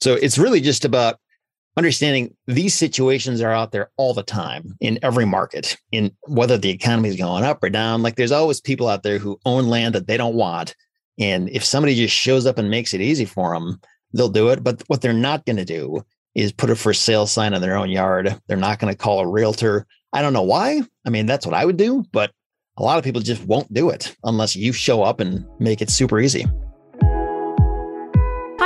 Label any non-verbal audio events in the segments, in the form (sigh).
So it's really just about understanding these situations are out there all the time in every market, in whether the economy is going up or down. Like there's always people out there who own land that they don't want. And if somebody just shows up and makes it easy for them, they'll do it. But what they're not going to do is put a for sale sign in their own yard. They're not going to call a realtor. I don't know why. I mean, that's what I would do, but a lot of people just won't do it unless you show up and make it super easy.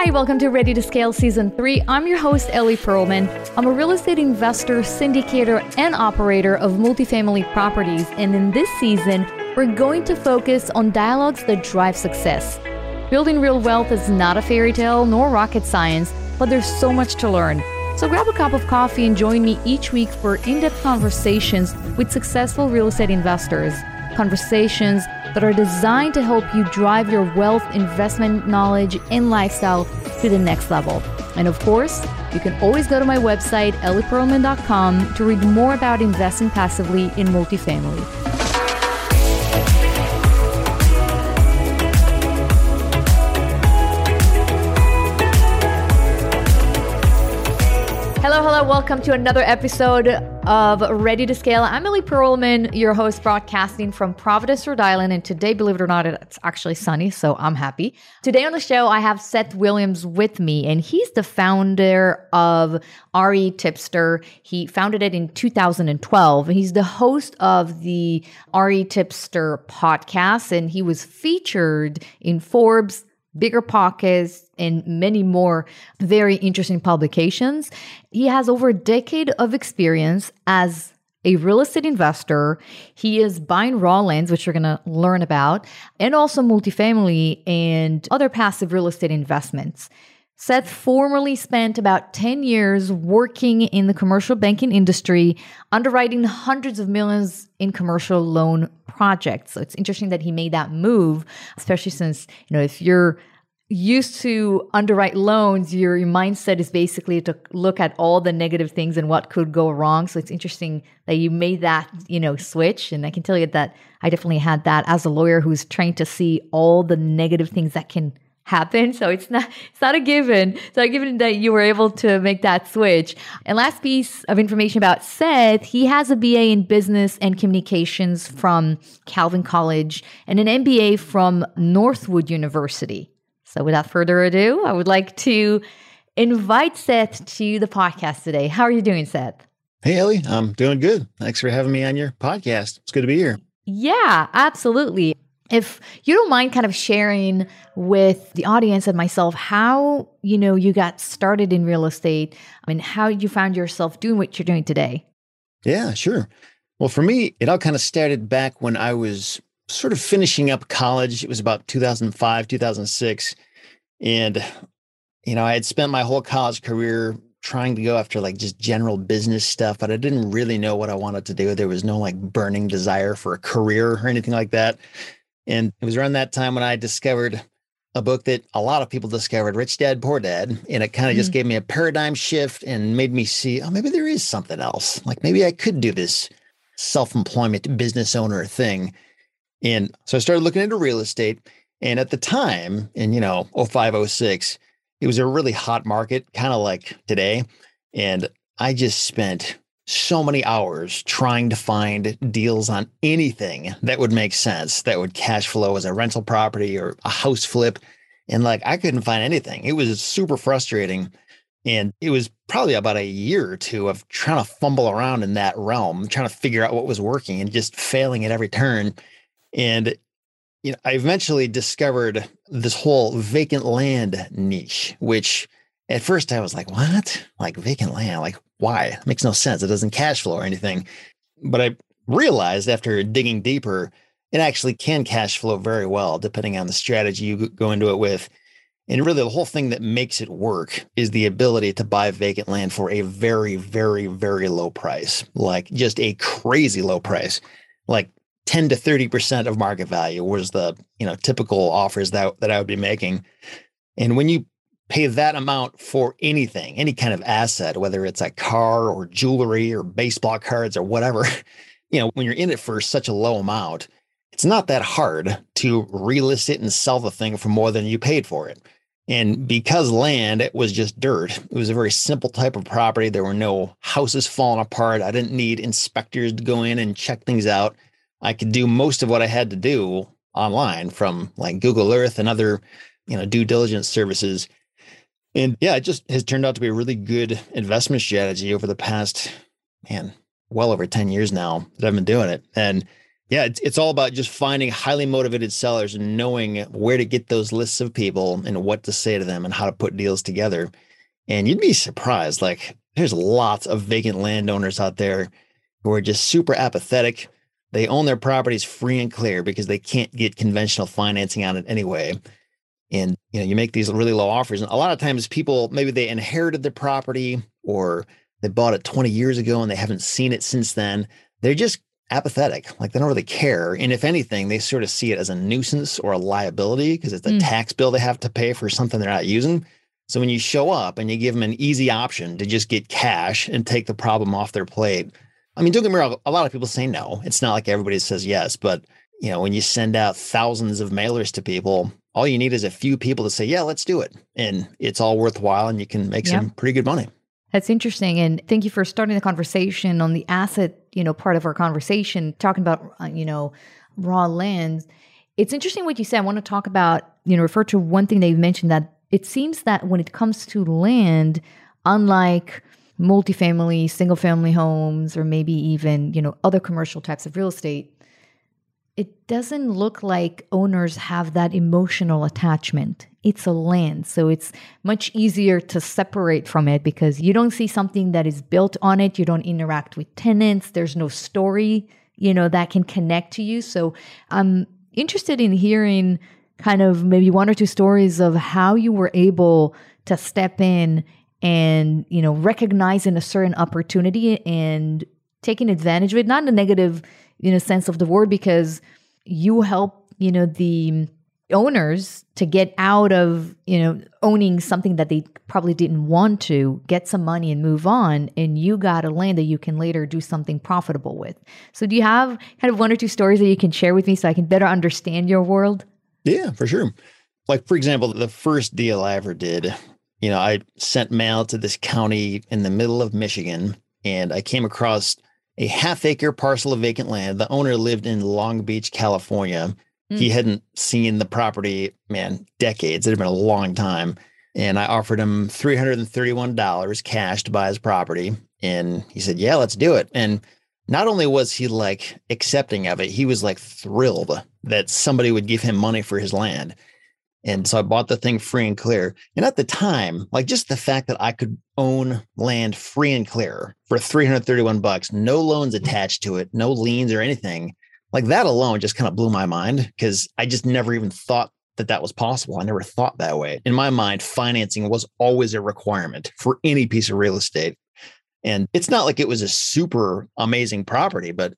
Hi, welcome to Ready to Scale Season 3. I'm your host, Ellie Perlman. I'm a real estate investor, syndicator, and operator of multifamily properties. And in this season, we're going to focus on dialogues that drive success. Building real wealth is not a fairy tale nor rocket science, but there's so much to learn. So grab a cup of coffee and join me each week for in depth conversations with successful real estate investors. Conversations that are designed to help you drive your wealth, investment knowledge, and lifestyle to the next level. And of course, you can always go to my website, ellieperlman.com, to read more about investing passively in multifamily. Welcome to another episode of Ready to Scale. I'm Ellie Perlman, your host, broadcasting from Providence, Rhode Island. And today, believe it or not, it's actually sunny, so I'm happy. Today on the show, I have Seth Williams with me, and he's the founder of RE Tipster. He founded it in 2012. He's the host of the RE Tipster podcast, and he was featured in Forbes Bigger Pockets, and many more very interesting publications. He has over a decade of experience as a real estate investor. He is buying raw lands, which you're going to learn about, and also multifamily and other passive real estate investments. Seth formerly spent about 10 years working in the commercial banking industry, underwriting hundreds of millions in commercial loan projects. So it's interesting that he made that move, especially since, you know, if you're used to underwrite loans, your, your mindset is basically to look at all the negative things and what could go wrong. So it's interesting that you made that, you know, switch. And I can tell you that I definitely had that as a lawyer who's trained to see all the negative things that can happen. So it's not it's not a given. So a given that you were able to make that switch. And last piece of information about Seth, he has a BA in business and communications from Calvin College and an MBA from Northwood University. So, without further ado, I would like to invite Seth to the podcast today. How are you doing, Seth? Hey, Ellie, I'm doing good. Thanks for having me on your podcast. It's good to be here. Yeah, absolutely. If you don't mind kind of sharing with the audience and myself how, you know, you got started in real estate, I mean, how you found yourself doing what you're doing today. Yeah, sure. Well, for me, it all kind of started back when I was sort of finishing up college. It was about 2005, 2006. And, you know, I had spent my whole college career trying to go after like just general business stuff, but I didn't really know what I wanted to do. There was no like burning desire for a career or anything like that. And it was around that time when I discovered a book that a lot of people discovered, Rich Dad Poor Dad. And it kind of mm-hmm. just gave me a paradigm shift and made me see, oh, maybe there is something else. Like maybe I could do this self employment business owner thing. And so I started looking into real estate. And at the time, in you know, 05, 06, it was a really hot market, kind of like today. And I just spent so many hours trying to find deals on anything that would make sense, that would cash flow as a rental property or a house flip. And like I couldn't find anything. It was super frustrating. And it was probably about a year or two of trying to fumble around in that realm, trying to figure out what was working and just failing at every turn. And you know, I eventually discovered this whole vacant land niche, which at first I was like, what? Like vacant land? Like, why? It makes no sense. It doesn't cash flow or anything. But I realized after digging deeper, it actually can cash flow very well, depending on the strategy you go into it with. And really, the whole thing that makes it work is the ability to buy vacant land for a very, very, very low price, like just a crazy low price. Like 10 to 30% of market value was the, you know, typical offers that, that I would be making. And when you pay that amount for anything, any kind of asset, whether it's a car or jewelry or baseball cards or whatever, (laughs) you know, when you're in it for such a low amount, it's not that hard to relist it and sell the thing for more than you paid for it. And because land, it was just dirt. It was a very simple type of property. There were no houses falling apart. I didn't need inspectors to go in and check things out. I could do most of what I had to do online from like Google Earth and other, you know, due diligence services. And yeah, it just has turned out to be a really good investment strategy over the past, man, well over 10 years now that I've been doing it. And yeah, it's, it's all about just finding highly motivated sellers and knowing where to get those lists of people and what to say to them and how to put deals together. And you'd be surprised. Like, there's lots of vacant landowners out there who are just super apathetic. They own their properties free and clear because they can't get conventional financing on it anyway. And you know, you make these really low offers. And a lot of times people maybe they inherited the property or they bought it 20 years ago and they haven't seen it since then. They're just apathetic. Like they don't really care. And if anything, they sort of see it as a nuisance or a liability because it's a mm. tax bill they have to pay for something they're not using. So when you show up and you give them an easy option to just get cash and take the problem off their plate, I mean, don't get me wrong, a lot of people say no. It's not like everybody says yes, but you know, when you send out thousands of mailers to people, all you need is a few people to say, yeah, let's do it. And it's all worthwhile and you can make some pretty good money. That's interesting. And thank you for starting the conversation on the asset, you know, part of our conversation, talking about, uh, you know, raw lands. It's interesting what you said. I want to talk about, you know, refer to one thing that you mentioned that it seems that when it comes to land, unlike multifamily, single family homes, or maybe even, you know, other commercial types of real estate, it doesn't look like owners have that emotional attachment. It's a land, so it's much easier to separate from it because you don't see something that is built on it. You don't interact with tenants. There's no story, you know, that can connect to you. So I'm interested in hearing kind of maybe one or two stories of how you were able to step in and, you know, recognizing a certain opportunity and taking advantage of it, not in a negative you know sense of the word because you help you know the owners to get out of you know owning something that they probably didn't want to get some money and move on and you got a land that you can later do something profitable with. So do you have kind of one or two stories that you can share with me so i can better understand your world? Yeah for sure. Like for example the first deal i ever did you know i sent mail to this county in the middle of michigan and i came across a half acre parcel of vacant land. The owner lived in Long Beach, California. Mm. He hadn't seen the property, man, decades. It had been a long time. And I offered him $331 cash to buy his property. And he said, Yeah, let's do it. And not only was he like accepting of it, he was like thrilled that somebody would give him money for his land. And so I bought the thing free and clear. And at the time, like just the fact that I could own land free and clear for 331 bucks, no loans mm-hmm. attached to it, no liens or anything, like that alone just kind of blew my mind because I just never even thought that that was possible. I never thought that way. In my mind, financing was always a requirement for any piece of real estate. And it's not like it was a super amazing property, but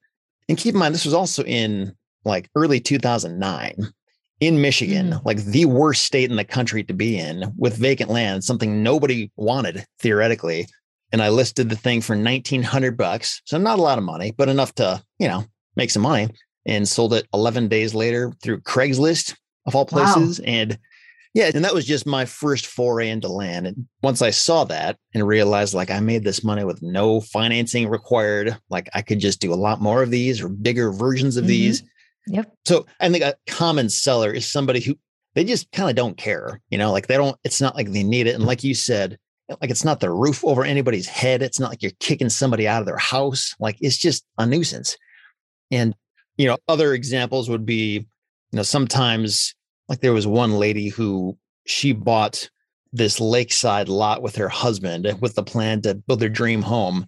and keep in mind, this was also in like early 2009 in Michigan, mm. like the worst state in the country to be in with vacant land, something nobody wanted theoretically. And I listed the thing for 1900 bucks. So not a lot of money, but enough to, you know, make some money and sold it 11 days later through Craigslist of all places. Wow. And yeah, and that was just my first foray into land. And once I saw that and realized like I made this money with no financing required, like I could just do a lot more of these or bigger versions of mm-hmm. these Yep. So I think a common seller is somebody who they just kind of don't care, you know, like they don't, it's not like they need it. And like you said, like it's not the roof over anybody's head. It's not like you're kicking somebody out of their house. Like it's just a nuisance. And, you know, other examples would be, you know, sometimes like there was one lady who she bought this lakeside lot with her husband with the plan to build their dream home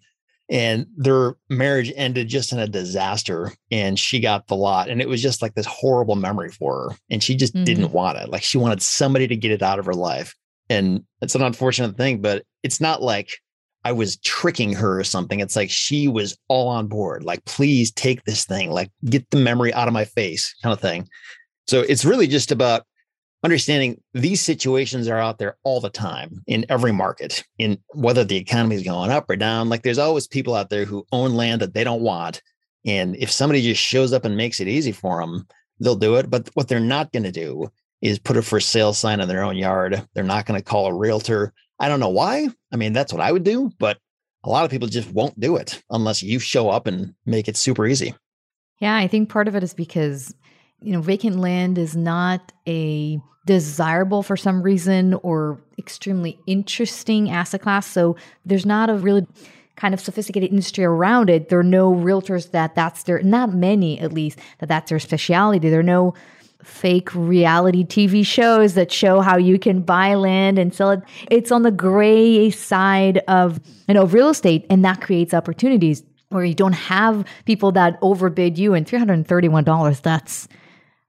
and their marriage ended just in a disaster and she got the lot and it was just like this horrible memory for her and she just mm-hmm. didn't want it like she wanted somebody to get it out of her life and it's an unfortunate thing but it's not like i was tricking her or something it's like she was all on board like please take this thing like get the memory out of my face kind of thing so it's really just about understanding these situations are out there all the time in every market in whether the economy is going up or down like there's always people out there who own land that they don't want and if somebody just shows up and makes it easy for them they'll do it but what they're not going to do is put a for sale sign in their own yard. They're not going to call a realtor. I don't know why. I mean, that's what I would do, but a lot of people just won't do it unless you show up and make it super easy. Yeah, I think part of it is because, you know, vacant land is not a desirable for some reason or extremely interesting asset class. So there's not a really kind of sophisticated industry around it. There are no realtors that that's their, not many at least, that that's their specialty. There are no fake reality TV shows that show how you can buy land and sell it. It's on the gray side of, you know, real estate and that creates opportunities where you don't have people that overbid you and $331 that's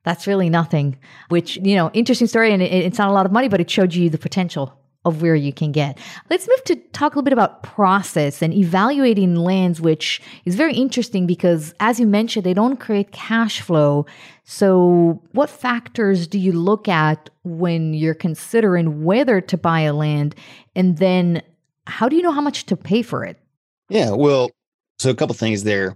that's really nothing which you know interesting story and it, it's not a lot of money but it showed you the potential of where you can get. Let's move to talk a little bit about process and evaluating lands, which is very interesting because, as you mentioned, they don't create cash flow. So, what factors do you look at when you're considering whether to buy a land? And then, how do you know how much to pay for it? Yeah, well, so a couple things there.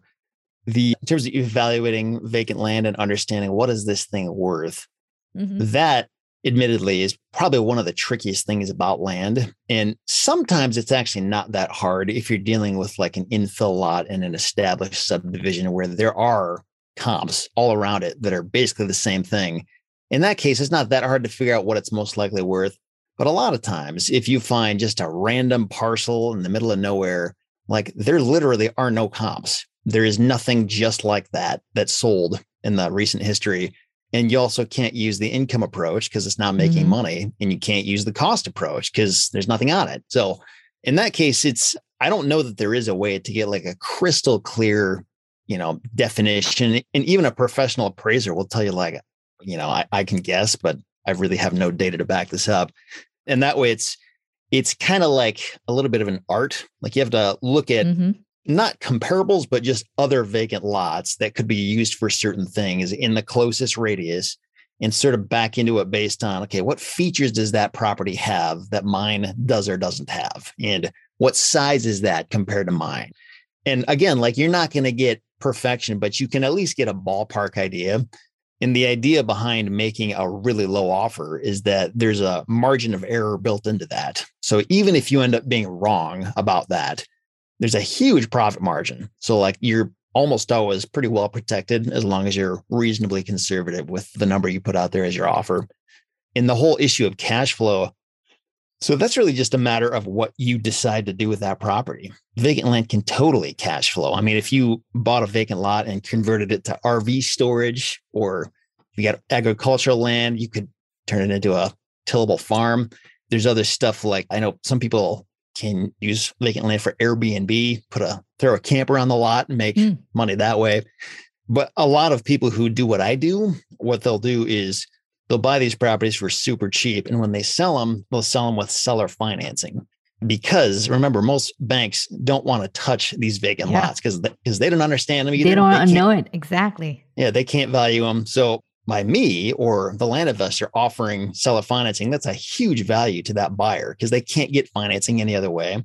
The in terms of evaluating vacant land and understanding what is this thing worth, mm-hmm. that admittedly is probably one of the trickiest things about land. And sometimes it's actually not that hard if you're dealing with like an infill lot in an established subdivision where there are comps all around it that are basically the same thing. In that case, it's not that hard to figure out what it's most likely worth. But a lot of times, if you find just a random parcel in the middle of nowhere, like there literally are no comps. There is nothing just like that that sold in the recent history. And you also can't use the income approach because it's not making mm-hmm. money and you can't use the cost approach because there's nothing on it. So in that case it's i don't know that there is a way to get like a crystal clear you know definition and even a professional appraiser will tell you like you know i, I can guess but i really have no data to back this up. And that way it's it's kind of like a little bit of an art. Like you have to look at mm-hmm not comparables, but just other vacant lots that could be used for certain things in the closest radius and sort of back into it based on okay, what features does that property have that mine does or doesn't have? And what size is that compared to mine? And again, like you're not going to get perfection, but you can at least get a ballpark idea. And the idea behind making a really low offer is that there's a margin of error built into that. So even if you end up being wrong about that, there's a huge profit margin. So like you're almost always pretty well protected as long as you're reasonably conservative with the number you put out there as your offer. In the whole issue of cash flow, so that's really just a matter of what you decide to do with that property. Vacant land can totally cash flow. I mean, if you bought a vacant lot and converted it to RV storage, or you got agricultural land, you could turn it into a tillable farm. There's other stuff like I know some people can use vacant land for Airbnb, put a throw a camper on the lot and make mm. money that way. But a lot of people who do what I do, what they'll do is they'll buy these properties for super cheap. And when they sell them, they'll sell them with seller financing. Because remember, most banks don't want to touch these vacant yeah. lots because because they don't understand them either. They don't they know it exactly. Yeah, they can't value them. So by me or the land investor offering seller financing, that's a huge value to that buyer because they can't get financing any other way.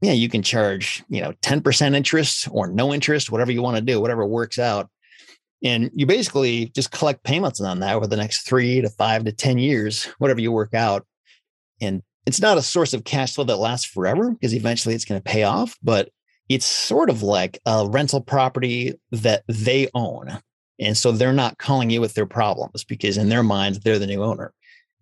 Yeah, you can charge, you know, 10% interest or no interest, whatever you want to do, whatever works out. And you basically just collect payments on that over the next three to five to 10 years, whatever you work out. And it's not a source of cash flow that lasts forever because eventually it's going to pay off, but it's sort of like a rental property that they own and so they're not calling you with their problems because in their minds, they're the new owner.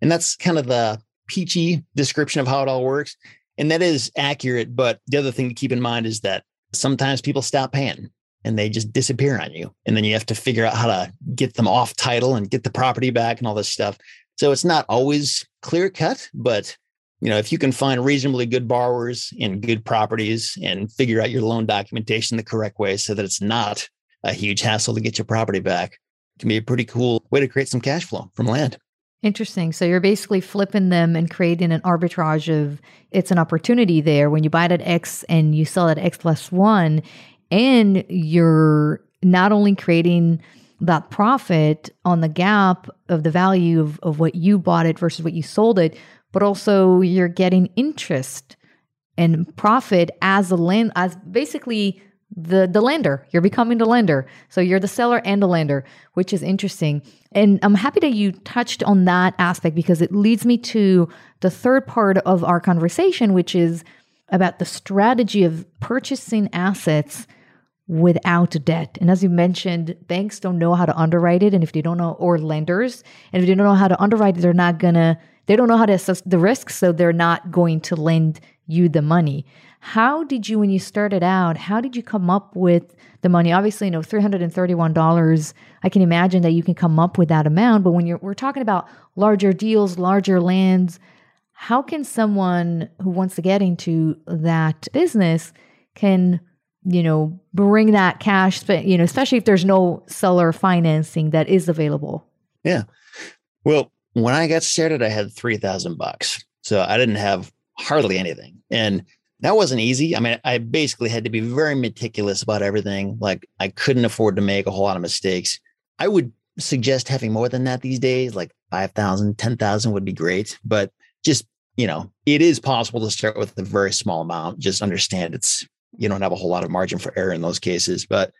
And that's kind of the peachy description of how it all works. And that is accurate. But the other thing to keep in mind is that sometimes people stop paying and they just disappear on you. And then you have to figure out how to get them off title and get the property back and all this stuff. So it's not always clear cut, but you know, if you can find reasonably good borrowers and good properties and figure out your loan documentation the correct way so that it's not a huge hassle to get your property back. It can be a pretty cool way to create some cash flow from land. Interesting. So you're basically flipping them and creating an arbitrage of it's an opportunity there when you buy it at X and you sell it at X plus one, and you're not only creating that profit on the gap of the value of, of what you bought it versus what you sold it, but also you're getting interest and profit as a land as basically the the lender. You're becoming the lender. So you're the seller and the lender, which is interesting. And I'm happy that you touched on that aspect because it leads me to the third part of our conversation, which is about the strategy of purchasing assets without debt. And as you mentioned, banks don't know how to underwrite it. And if they don't know, or lenders, and if they don't know how to underwrite it, they're not gonna, they don't know how to assess the risks. So they're not going to lend you the money. How did you, when you started out, how did you come up with the money? Obviously, you know, $331, I can imagine that you can come up with that amount. But when you're, we're talking about larger deals, larger lands, how can someone who wants to get into that business can you know bring that cash you know especially if there's no seller financing that is available yeah well when i got started i had 3000 bucks so i didn't have hardly anything and that wasn't easy. I mean i basically had to be very meticulous about everything. Like i couldn't afford to make a whole lot of mistakes. I would suggest having more than that these days like 5000 10000 would be great. But just you know it is possible to start with a very small amount. Just understand it's you don't have a whole lot of margin for error in those cases. But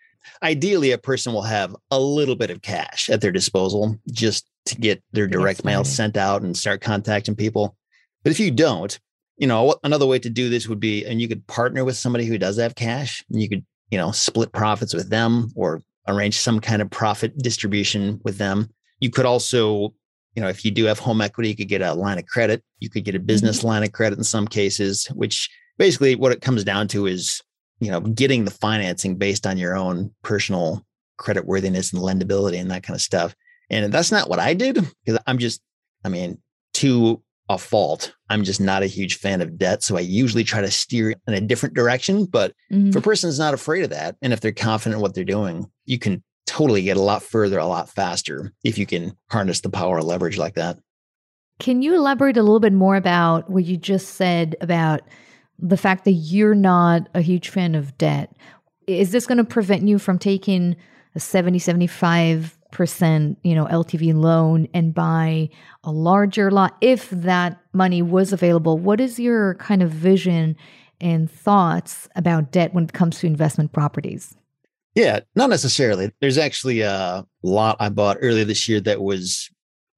ideally a person will have a little bit of cash at their disposal just to get their direct mail sent out and start contacting people. But if you don't you know another way to do this would be and you could partner with somebody who does have cash and you could you know split profits with them or arrange some kind of profit distribution with them you could also you know, if you do have home equity, you could get a line of credit. You could get a business mm-hmm. line of credit in some cases, which basically what it comes down to is, you know, getting the financing based on your own personal credit worthiness and lendability and that kind of stuff. And that's not what I did because I'm just, I mean, to a fault, I'm just not a huge fan of debt. So I usually try to steer in a different direction. But mm-hmm. for a person that's not afraid of that, and if they're confident in what they're doing, you can totally get a lot further a lot faster if you can harness the power of leverage like that. Can you elaborate a little bit more about what you just said about the fact that you're not a huge fan of debt? Is this going to prevent you from taking a 70, 75 percent you know ltv loan and buy a larger lot if that money was available what is your kind of vision and thoughts about debt when it comes to investment properties yeah, not necessarily. There's actually a lot I bought earlier this year that was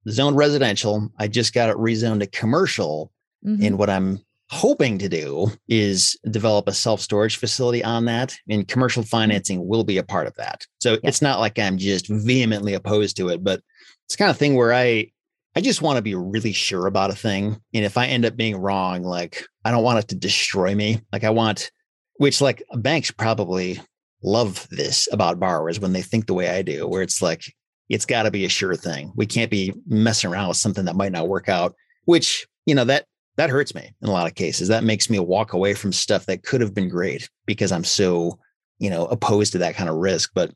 zoned residential. I just got it rezoned to commercial. Mm-hmm. And what I'm hoping to do is develop a self storage facility on that, and commercial mm-hmm. financing will be a part of that. So yeah. it's not like I'm just vehemently opposed to it, but it's kind of thing where I I just want to be really sure about a thing. And if I end up being wrong, like I don't want it to destroy me. Like I want, which like banks probably love this about borrowers when they think the way I do, where it's like, it's got to be a sure thing. We can't be messing around with something that might not work out, which, you know, that that hurts me in a lot of cases. That makes me walk away from stuff that could have been great because I'm so, you know, opposed to that kind of risk. But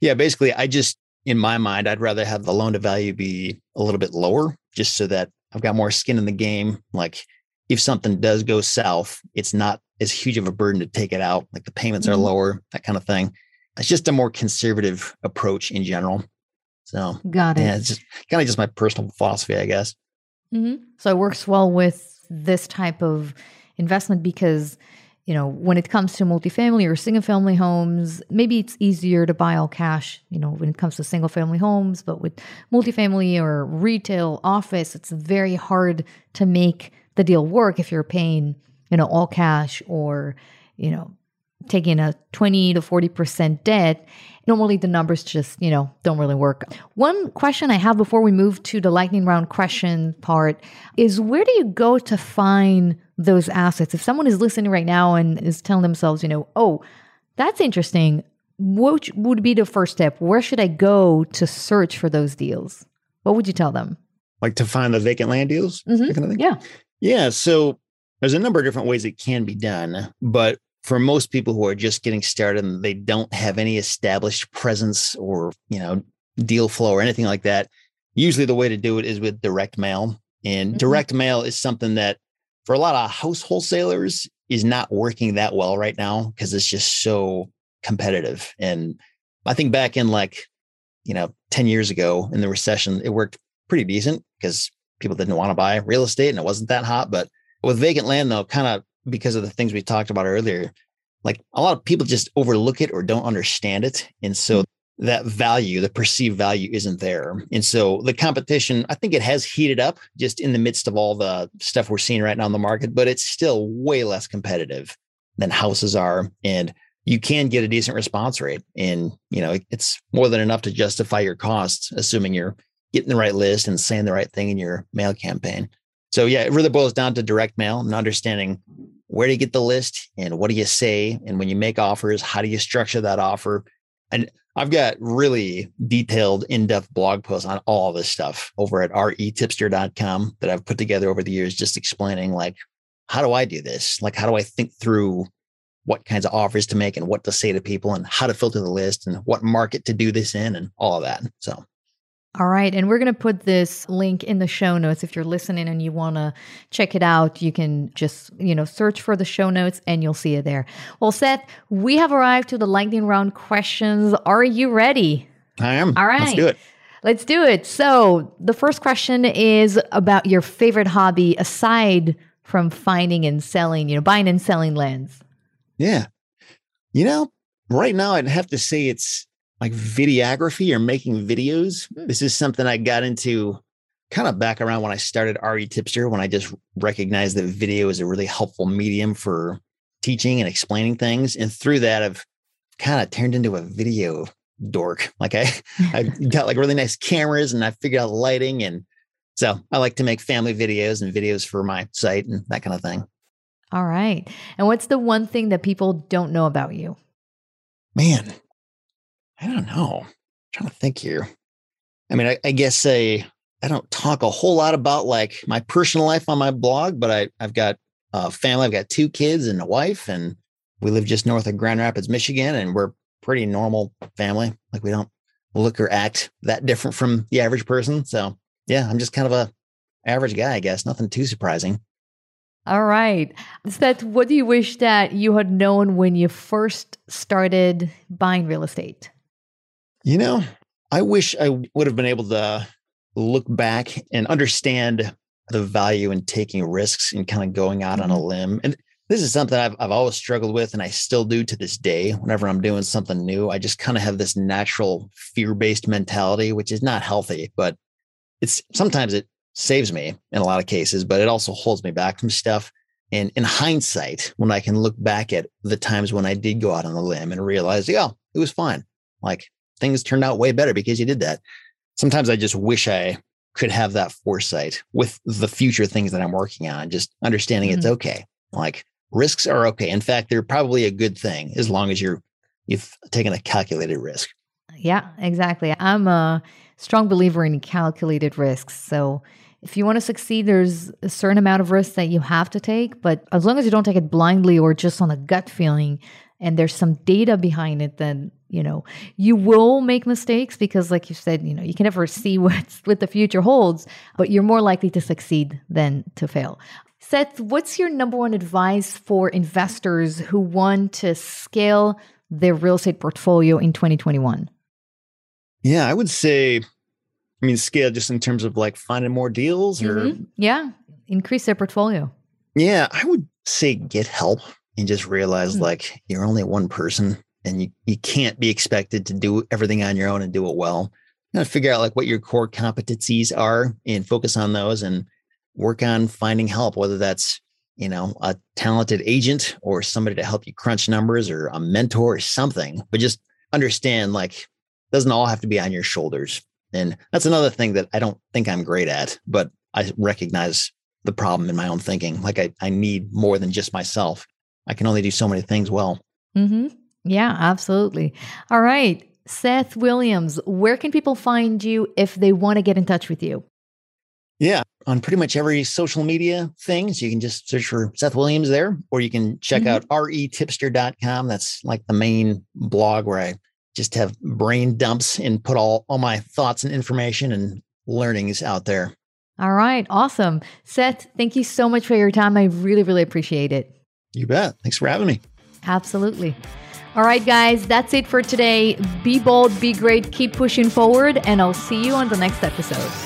yeah, basically, I just, in my mind, I'd rather have the loan to value be a little bit lower just so that I've got more skin in the game. Like if something does go south, it's not as huge of a burden to take it out. Like the payments mm-hmm. are lower, that kind of thing. It's just a more conservative approach in general. So got it. Yeah, it's just kind of just my personal philosophy, I guess. Mm-hmm. So it works well with this type of investment because you know when it comes to multifamily or single family homes maybe it's easier to buy all cash you know when it comes to single family homes but with multifamily or retail office it's very hard to make the deal work if you're paying you know, all cash or, you know, taking a 20 to 40% debt, normally the numbers just, you know, don't really work. One question I have before we move to the lightning round question part is where do you go to find those assets? If someone is listening right now and is telling themselves, you know, oh, that's interesting, what would be the first step? Where should I go to search for those deals? What would you tell them? Like to find the vacant land deals? Mm-hmm. Kind of yeah. Yeah. So there's a number of different ways it can be done, but for most people who are just getting started and they don't have any established presence or, you know, deal flow or anything like that, usually the way to do it is with direct mail. And mm-hmm. direct mail is something that for a lot of house wholesalers is not working that well right now because it's just so competitive. And I think back in like, you know, 10 years ago in the recession, it worked pretty decent because people didn't want to buy real estate and it wasn't that hot. But with vacant land, though, kind of because of the things we talked about earlier, like a lot of people just overlook it or don't understand it. And so mm-hmm. that value, the perceived value isn't there. And so the competition, I think it has heated up just in the midst of all the stuff we're seeing right now in the market, but it's still way less competitive than houses are. And you can get a decent response rate. And, you know, it's more than enough to justify your costs, assuming you're getting the right list and saying the right thing in your mail campaign. So yeah, it really boils down to direct mail and understanding where do you get the list and what do you say? And when you make offers, how do you structure that offer? And I've got really detailed, in-depth blog posts on all this stuff over at retipster.com that I've put together over the years, just explaining like, how do I do this? Like, how do I think through what kinds of offers to make and what to say to people and how to filter the list and what market to do this in and all of that. So all right. And we're going to put this link in the show notes. If you're listening and you want to check it out, you can just, you know, search for the show notes and you'll see it there. Well, Seth, we have arrived to the lightning round questions. Are you ready? I am. All right. Let's do it. Let's do it. So, the first question is about your favorite hobby aside from finding and selling, you know, buying and selling lands. Yeah. You know, right now I'd have to say it's like videography or making videos. Hmm. This is something I got into kind of back around when I started RE Tipster, when I just recognized that video is a really helpful medium for teaching and explaining things. And through that, I've kind of turned into a video dork. Like I, I (laughs) got like really nice cameras and I figured out lighting. And so I like to make family videos and videos for my site and that kind of thing. All right. And what's the one thing that people don't know about you? Man, I don't know. I'm trying to think here. I mean, I, I guess I I don't talk a whole lot about like my personal life on my blog, but I I've got a family. I've got two kids and a wife, and we live just north of Grand Rapids, Michigan, and we're pretty normal family. Like we don't look or act that different from the average person. So yeah, I'm just kind of a average guy, I guess. Nothing too surprising. All right. Seth, what do you wish that you had known when you first started buying real estate? You know, I wish I would have been able to look back and understand the value in taking risks and kind of going out on a mm-hmm. limb. And this is something I've, I've always struggled with, and I still do to this day. Whenever I'm doing something new, I just kind of have this natural fear based mentality, which is not healthy, but it's sometimes it saves me in a lot of cases, but it also holds me back from stuff. And in hindsight, when I can look back at the times when I did go out on a limb and realize, yeah, it was fine. Like things turned out way better because you did that. Sometimes I just wish I could have that foresight with the future things that I'm working on, just understanding mm-hmm. it's okay. Like risks are okay. In fact, they're probably a good thing as long as you're you've taken a calculated risk. Yeah, exactly. I'm a strong believer in calculated risks. So if you want to succeed, there's a certain amount of risk that you have to take, but as long as you don't take it blindly or just on a gut feeling and there's some data behind it, then you know you will make mistakes because like you said you know you can never see (laughs) what's what the future holds but you're more likely to succeed than to fail. Seth what's your number one advice for investors who want to scale their real estate portfolio in 2021 yeah i would say i mean scale just in terms of like finding more deals or mm-hmm. yeah increase their portfolio yeah i would say get help and just realize mm-hmm. like you're only one person and you, you can't be expected to do everything on your own and do it well. You gotta figure out like what your core competencies are and focus on those and work on finding help, whether that's, you know, a talented agent or somebody to help you crunch numbers or a mentor or something, but just understand like doesn't all have to be on your shoulders. And that's another thing that I don't think I'm great at, but I recognize the problem in my own thinking. Like I, I need more than just myself. I can only do so many things well. Mm-hmm. Yeah, absolutely. All right. Seth Williams, where can people find you if they want to get in touch with you? Yeah, on pretty much every social media thing. So you can just search for Seth Williams there, or you can check mm-hmm. out retipster.com. That's like the main blog where I just have brain dumps and put all, all my thoughts and information and learnings out there. All right. Awesome. Seth, thank you so much for your time. I really, really appreciate it. You bet. Thanks for having me. Absolutely. All right, guys, that's it for today. Be bold, be great, keep pushing forward, and I'll see you on the next episode.